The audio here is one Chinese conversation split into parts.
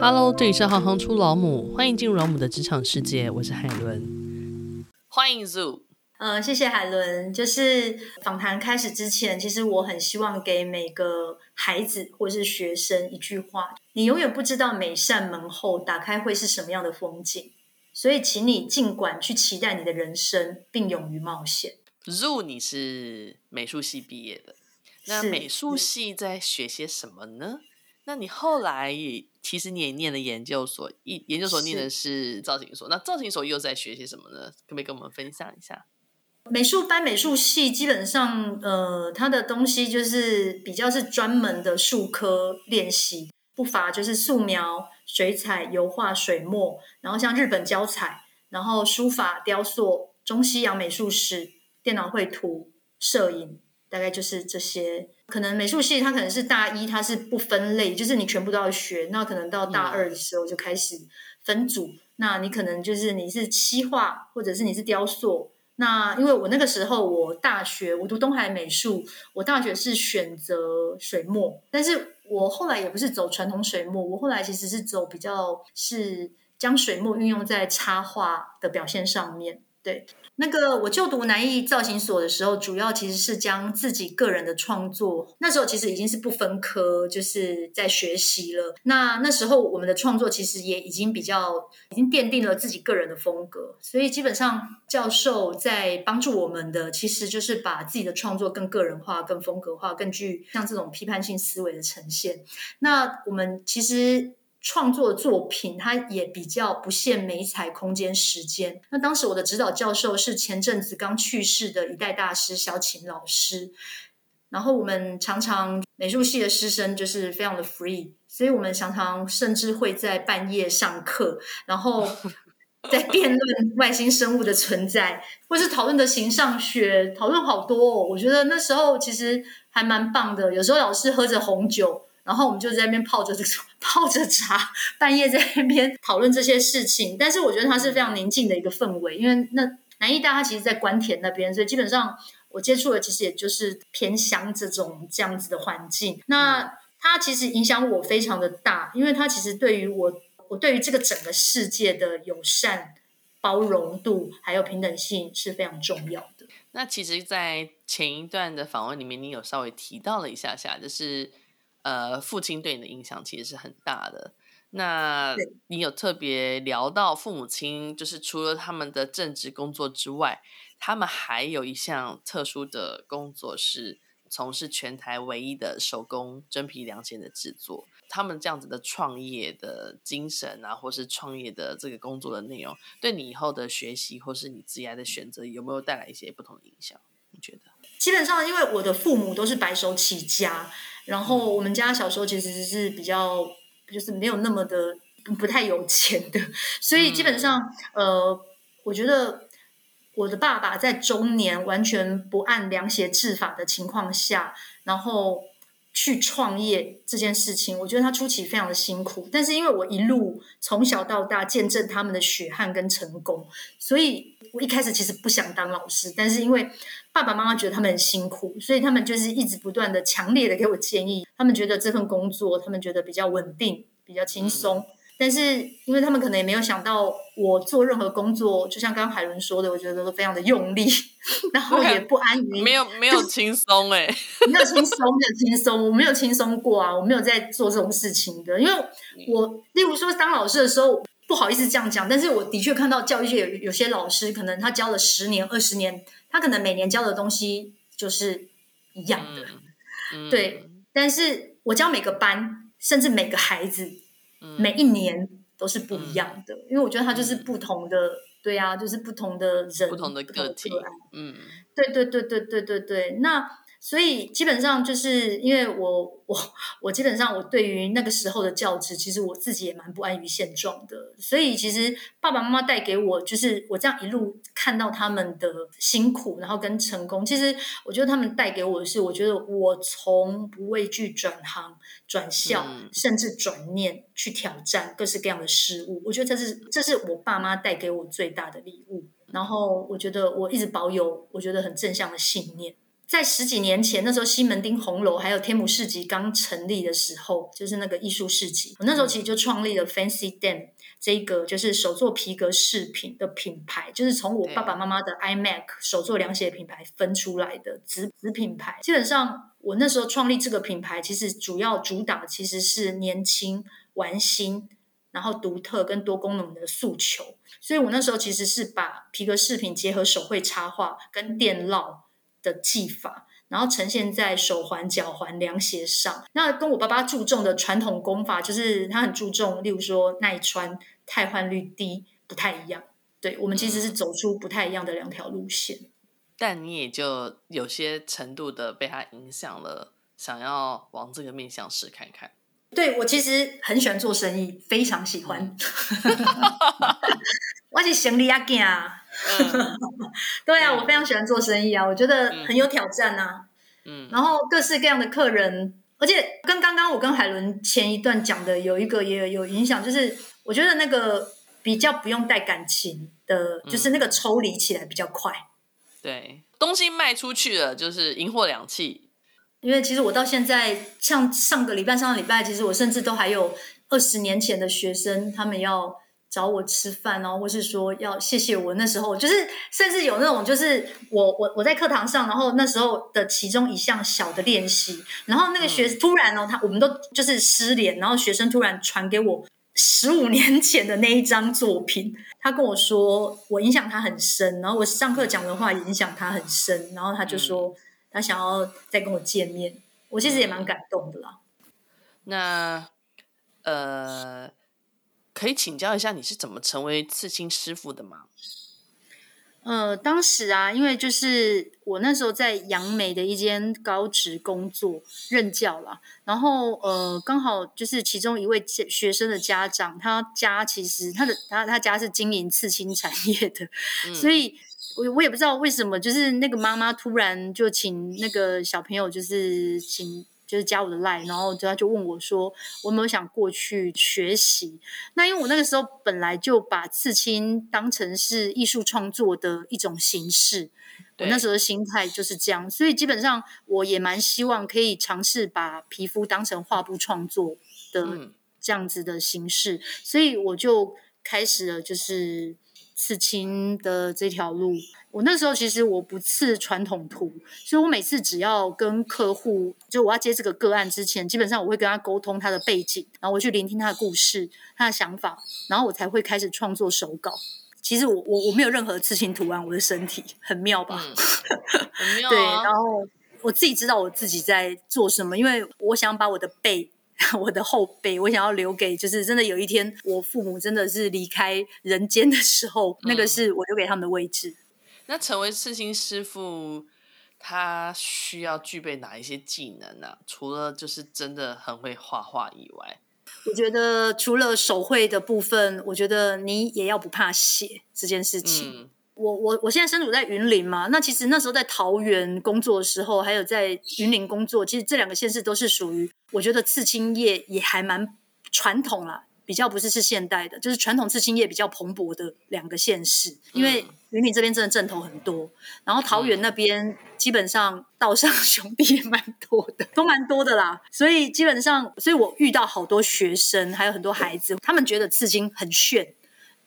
Hello，这里是行行出老母，欢迎进入老母的职场世界，我是海伦，欢迎 Zoo。嗯、呃，谢谢海伦。就是访谈开始之前，其实我很希望给每个孩子或是学生一句话：你永远不知道每扇门后打开会是什么样的风景，所以请你尽管去期待你的人生，并勇于冒险。Zoo，你是美术系毕业的，那美术系在学些什么呢？那你后来也其实你也念了研究所，一研究所念的是造型所，那造型所又在学些什么呢？可不可以跟我们分享一下？美术班、美术系基本上，呃，它的东西就是比较是专门的术科练习，不乏就是素描、水彩、油画、水墨，然后像日本胶彩，然后书法、雕塑、中西洋美术史、电脑绘图、摄影，大概就是这些。可能美术系它可能是大一，它是不分类，就是你全部都要学。那可能到大二的时候就开始分组，嗯、那你可能就是你是漆画，或者是你是雕塑。那因为我那个时候我大学我读东海美术，我大学是选择水墨，但是我后来也不是走传统水墨，我后来其实是走比较是将水墨运用在插画的表现上面，对。那个我就读南艺造型所的时候，主要其实是将自己个人的创作，那时候其实已经是不分科，就是在学习了。那那时候我们的创作其实也已经比较已经奠定了自己个人的风格，所以基本上教授在帮助我们的，其实就是把自己的创作更个人化、更风格化、更具像这种批判性思维的呈现。那我们其实。创作的作品，它也比较不限美材、空间、时间。那当时我的指导教授是前阵子刚去世的一代大师萧琴老师。然后我们常常美术系的师生就是非常的 free，所以我们常常甚至会在半夜上课，然后 在辩论外星生物的存在，或是讨论的形上学，讨论好多哦。我觉得那时候其实还蛮棒的。有时候老师喝着红酒。然后我们就在那边泡着这种 泡着茶，半夜在那边讨论这些事情。但是我觉得它是非常宁静的一个氛围，因为那南艺大它其实，在关田那边，所以基本上我接触的其实也就是偏乡这种这样子的环境。那它其实影响我非常的大，因为它其实对于我，我对于这个整个世界的友善、包容度还有平等性是非常重要的。那其实，在前一段的访问里面，你有稍微提到了一下下，就是。呃，父亲对你的影响其实是很大的。那你有特别聊到父母亲，就是除了他们的正职工作之外，他们还有一项特殊的工作是从事全台唯一的手工真皮凉鞋的制作。他们这样子的创业的精神啊，或是创业的这个工作的内容，对你以后的学习或是你职业的选择，有没有带来一些不同的影响？你觉得？基本上，因为我的父母都是白手起家。然后我们家小时候其实是比较，就是没有那么的不太有钱的，所以基本上，嗯、呃，我觉得我的爸爸在中年完全不按凉鞋制法的情况下，然后去创业这件事情，我觉得他初期非常的辛苦，但是因为我一路从小到大见证他们的血汗跟成功，所以我一开始其实不想当老师，但是因为爸爸妈妈觉得他们很辛苦，所以他们就是一直不断的、强烈的给我建议。他们觉得这份工作，他们觉得比较稳定、比较轻松。但是，因为他们可能也没有想到，我做任何工作，就像刚刚海伦说的，我觉得都非常的用力，然后也不安于。没有 没有轻松哎，没有轻松，没有轻松，我没有轻松过啊，我没有在做这种事情的。因为我，例如说当老师的时候，不好意思这样讲，但是我的确看到教育界有有些老师，可能他教了十年、二十年。他可能每年教的东西就是一样的，嗯嗯、对。但是我教每个班，甚至每个孩子，嗯、每一年都是不一样的，嗯、因为我觉得他就是不同的，嗯、对啊，就是不同的人，不同的个体，个嗯，对对对对对对对，那。所以基本上就是因为我我我基本上我对于那个时候的教职，其实我自己也蛮不安于现状的。所以其实爸爸妈妈带给我，就是我这样一路看到他们的辛苦，然后跟成功。其实我觉得他们带给我的是，我觉得我从不畏惧转行、转校，嗯、甚至转念去挑战各式各样的事物。我觉得这是这是我爸妈带给我最大的礼物。然后我觉得我一直保有我觉得很正向的信念。在十几年前，那时候西门町红楼还有天母市集刚成立的时候，就是那个艺术市集，我那时候其实就创立了 Fancy Dan 这一个就是手做皮革饰品的品牌，就是从我爸爸妈妈的 iMac 手做凉鞋品牌分出来的子子品牌。基本上，我那时候创立这个品牌，其实主要主打其实是年轻、玩新，然后独特跟多功能的诉求。所以我那时候其实是把皮革饰品结合手绘插画跟电烙。的技法，然后呈现在手环、脚环、凉鞋上。那跟我爸爸注重的传统功法，就是他很注重，例如说耐穿、汰换率低，不太一样。对，我们其实是走出不太一样的两条路线。但你也就有些程度的被他影响了，想要往这个面向试看看。对，我其实很喜欢做生意，非常喜欢。我是生意仔囝。嗯、对啊，我非常喜欢做生意啊，我觉得很有挑战啊。嗯，然后各式各样的客人，而且跟刚刚我跟海伦前一段讲的有一个也有影响，就是我觉得那个比较不用带感情的，就是那个抽离起来比较快。对，东西卖出去了，就是银货两訖。因为其实我到现在，像上个礼拜、上个礼拜，其实我甚至都还有二十年前的学生，他们要。找我吃饭哦，或是说要谢谢我那时候，就是甚至有那种，就是我我我在课堂上，然后那时候的其中一项小的练习，然后那个学生突然哦，他我们都就是失联，然后学生突然传给我十五年前的那一张作品，他跟我说我影响他很深，然后我上课讲的话也影响他很深，然后他就说他想要再跟我见面，我其实也蛮感动的啦。那呃。可以请教一下，你是怎么成为刺青师傅的吗？呃，当时啊，因为就是我那时候在杨梅的一间高职工作任教啦，然后呃，刚好就是其中一位学生的家长，他家其实他的他他家是经营刺青产业的，嗯、所以我我也不知道为什么，就是那个妈妈突然就请那个小朋友，就是请。就是加我的 line，然后他就问我说：“我有没有想过去学习？”那因为我那个时候本来就把刺青当成是艺术创作的一种形式，我那时候的心态就是这样，所以基本上我也蛮希望可以尝试把皮肤当成画布创作的这样子的形式，所以我就开始了就是刺青的这条路。我那时候其实我不刺传统图，所以我每次只要跟客户，就我要接这个个案之前，基本上我会跟他沟通他的背景，然后我去聆听他的故事、他的想法，然后我才会开始创作手稿。其实我我我没有任何刺青图案，我的身体很妙吧？嗯、很妙、啊。对，然后我自己知道我自己在做什么，因为我想把我的背、我的后背，我想要留给，就是真的有一天我父母真的是离开人间的时候，嗯、那个是我留给他们的位置。那成为刺青师傅，他需要具备哪一些技能呢、啊？除了就是真的很会画画以外，我觉得除了手绘的部分，我觉得你也要不怕写这件事情。嗯、我我我现在身处在云林嘛，那其实那时候在桃园工作的时候，还有在云林工作，其实这两个县市都是属于我觉得刺青业也还蛮传统啦。比较不是是现代的，就是传统刺青业比较蓬勃的两个县市，因为云林这边真的正头很多，然后桃园那边基本上道上 兄弟也蛮多的，都蛮多的啦。所以基本上，所以我遇到好多学生，还有很多孩子，他们觉得刺青很炫，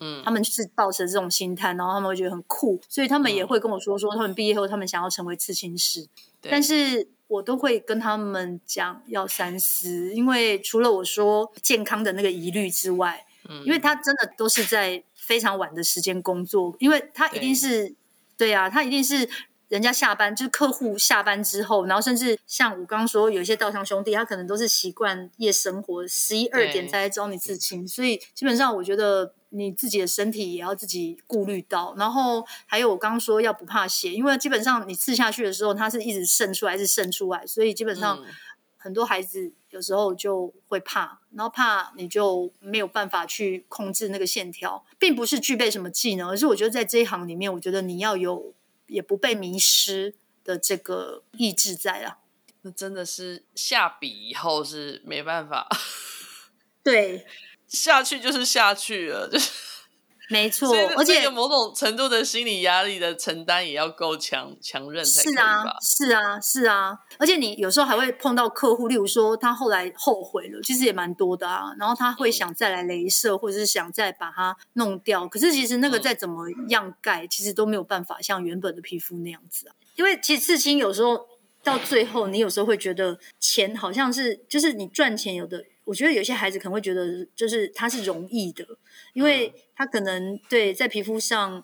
嗯，他们是抱着这种心态，然后他们会觉得很酷，所以他们也会跟我说说，他们毕业后他们想要成为刺青师，但是。我都会跟他们讲要三思，因为除了我说健康的那个疑虑之外，嗯，因为他真的都是在非常晚的时间工作，因为他一定是对，对啊，他一定是人家下班，就是客户下班之后，然后甚至像我刚刚说，有一些道上兄弟，他可能都是习惯夜生活，十一二点才来找你刺青，所以基本上我觉得。你自己的身体也要自己顾虑到，然后还有我刚刚说要不怕血，因为基本上你刺下去的时候，它是一直渗出来，一直渗出来，所以基本上很多孩子有时候就会怕，然后怕你就没有办法去控制那个线条，并不是具备什么技能，而是我觉得在这一行里面，我觉得你要有也不被迷失的这个意志在啊。那真的是下笔以后是没办法，对。下去就是下去了，就是没错，而且有某种程度的心理压力的承担也要够强强韧才可以吧？是啊，是啊，是啊。而且你有时候还会碰到客户，例如说他后来后悔了，其实也蛮多的啊。然后他会想再来镭射，或者是想再把它弄掉。可是其实那个再怎么样盖，其实都没有办法像原本的皮肤那样子啊。因为其实刺青有时候到最后，你有时候会觉得钱好像是，就是你赚钱有的。我觉得有些孩子可能会觉得，就是他是容易的，因为他可能对在皮肤上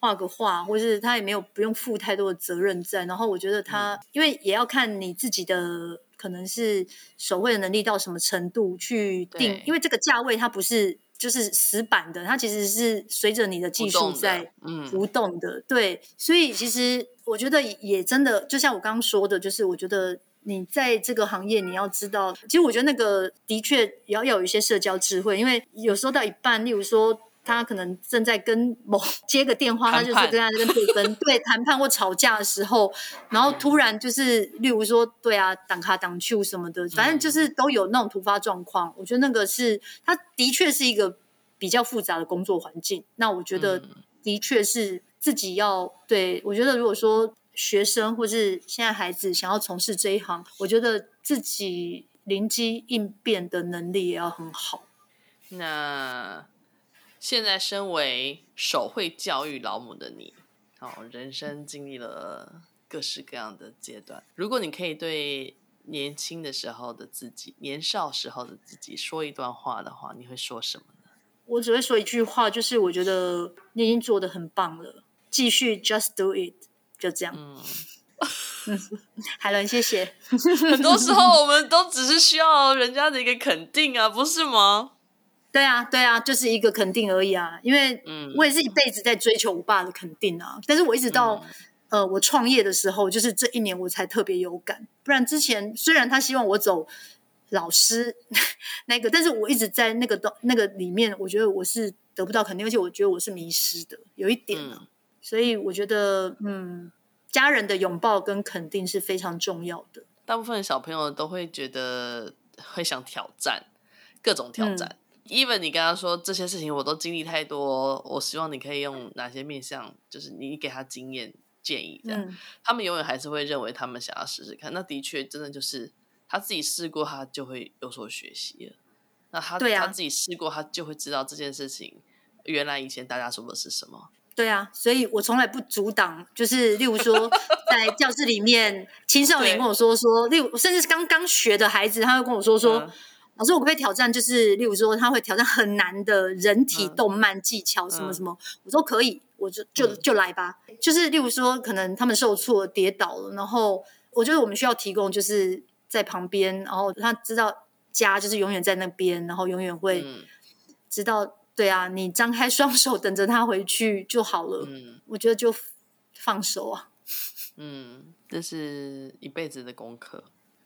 画个画，或是他也没有不用负太多的责任在。然后我觉得他，因为也要看你自己的可能是手绘的能力到什么程度去定，因为这个价位它不是就是死板的，它其实是随着你的技术在浮动的。对，所以其实我觉得也真的，就像我刚刚说的，就是我觉得。你在这个行业，你要知道，其实我觉得那个的确也要有一些社交智慧，因为有时候到一半，例如说他可能正在跟某接个电话，他就是跟他跟对方 对谈判或吵架的时候，然后突然就是例如说对啊，挡卡挡去什么的，反正就是都有那种突发状况。我觉得那个是他的确是一个比较复杂的工作环境。那我觉得的确是自己要对，我觉得如果说。学生或是现在孩子想要从事这一行，我觉得自己灵机应变的能力也要很好。那现在身为手绘教育老母的你，哦，人生经历了各式各样的阶段。如果你可以对年轻的时候的自己、年少时候的自己说一段话的话，你会说什么呢？我只会说一句话，就是我觉得你已经做得很棒了，继续 just do it。就这样，嗯，海伦，谢谢。很多时候，我们都只是需要人家的一个肯定啊，不是吗？对啊，对啊，就是一个肯定而已啊。因为，我也是一辈子在追求我爸的肯定啊。但是我一直到、嗯、呃，我创业的时候，就是这一年我才特别有感。不然之前，虽然他希望我走老师那个，但是我一直在那个那个里面，我觉得我是得不到肯定，而且我觉得我是迷失的，有一点呢、啊。嗯所以我觉得，嗯，家人的拥抱跟肯定是非常重要的。大部分小朋友都会觉得会想挑战各种挑战。嗯、Even 你跟他说这些事情我都经历太多，我希望你可以用哪些面向，就是你给他经验建议这样，嗯、他们永远还是会认为他们想要试试看。那的确真的就是他自己试过，他就会有所学习了。那他对、啊、他自己试过，他就会知道这件事情原来以前大家说的是什么。对啊，所以我从来不阻挡，就是例如说，在教室里面，青少年跟我说说，例如甚至是刚刚学的孩子，他会跟我说说，嗯、老师，我可不可以挑战，就是例如说，他会挑战很难的人体动漫技巧，什么什么，嗯、我说可以，我就就就来吧。嗯、就是例如说，可能他们受挫跌倒了，然后我觉得我们需要提供，就是在旁边，然后他知道家就是永远在那边，然后永远会知道。对啊，你张开双手等着他回去就好了。嗯，我觉得就放手啊。嗯，这是一辈子的功课。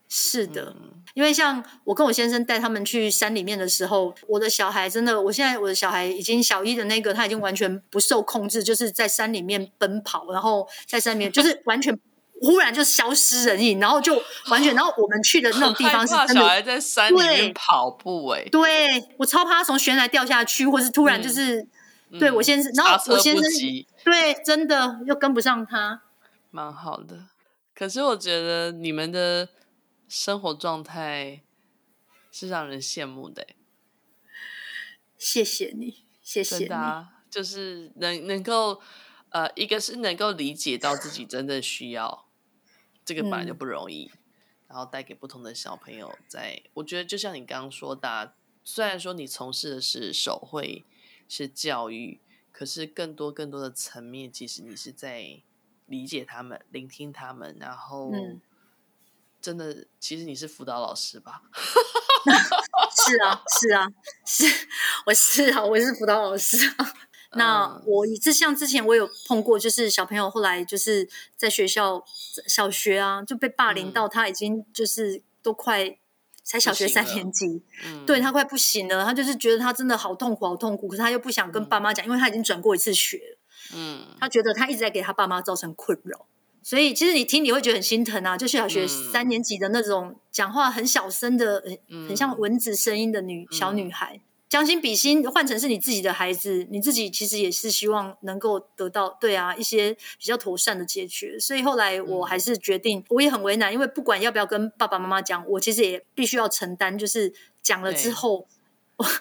是的，嗯，因为像我跟我先生带他们去山里面的时候，我的小孩真的，我现在我的小孩已经小一的那个，他已经完全不受控制，就是在山里面奔跑，然后在山里面就是完全。忽然就消失人影，然后就完全，然后我们去的那种地方是真的，小孩在山里面跑步哎，对，我超怕他从悬崖掉下去，或是突然就是，嗯、对我先生，然后我先生对，真的又跟不上他，蛮好的。可是我觉得你们的生活状态是让人羡慕的，谢谢你，谢谢你，啊、就是能能够呃，一个是能够理解到自己真正需要。这个本来就不容易，嗯、然后带给不同的小朋友在，在我觉得就像你刚刚说的，虽然说你从事的是手绘，是教育，可是更多更多的层面，其实你是在理解他们、聆听他们，然后真的，嗯、其实你是辅导老师吧？是啊，是啊，是，我是啊，我是辅导老师啊。那我一直像之前我有碰过，就是小朋友后来就是在学校小学啊就被霸凌到，他已经就是都快才小学三年级，嗯、对他快不行了，他就是觉得他真的好痛苦好痛苦，可是他又不想跟爸妈讲，嗯、因为他已经转过一次学，嗯，他觉得他一直在给他爸妈造成困扰，所以其实你听你会觉得很心疼啊，就是小学三年级的那种讲话很小声的，嗯、很像蚊子声音的女小女孩。将心比心，换成是你自己的孩子，你自己其实也是希望能够得到对啊一些比较妥善的解决。所以后来我还是决定，嗯、我也很为难，因为不管要不要跟爸爸妈妈讲，我其实也必须要承担，就是讲了之后，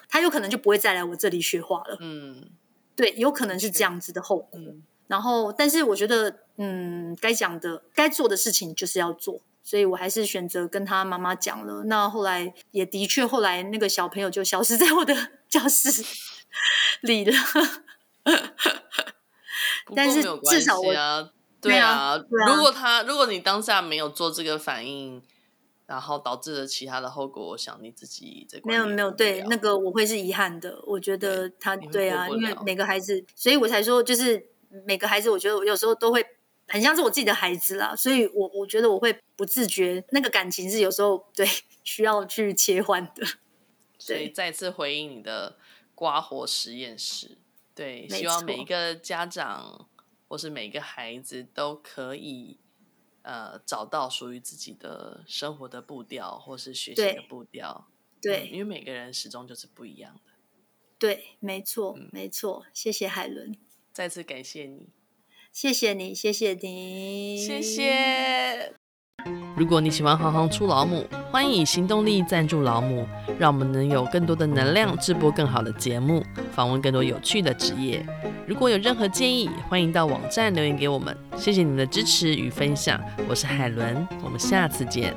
他有可能就不会再来我这里学画了。嗯，对，有可能是这样子的后果。嗯、然后，但是我觉得，嗯，该讲的、该做的事情就是要做。所以我还是选择跟他妈妈讲了。那后来也的确，后来那个小朋友就消失在我的 教室 里了。但是至少我对啊，如果他如果你当下没有做这个反应，然后导致了其他的后果，我想你自己这没有没有对那个我会是遗憾的。我觉得他对啊，因为每个孩子，所以我才说就是每个孩子，我觉得我有时候都会。很像是我自己的孩子啦，所以我我觉得我会不自觉，那个感情是有时候对需要去切换的。所以再次回应你的刮火实验室，对，希望每一个家长或是每一个孩子都可以呃找到属于自己的生活的步调，或是学习的步调。对，嗯，因为每个人始终就是不一样的。对，没错，嗯，没错。谢谢海伦，再次感谢你。谢谢你，谢谢你，谢谢。如果你喜欢行行出老母，欢迎以行动力赞助老母，让我们能有更多的能量制播更好的节目，访问更多有趣的职业。如果有任何建议，欢迎到网站留言给我们。谢谢你们的支持与分享，我是海伦，我们下次见。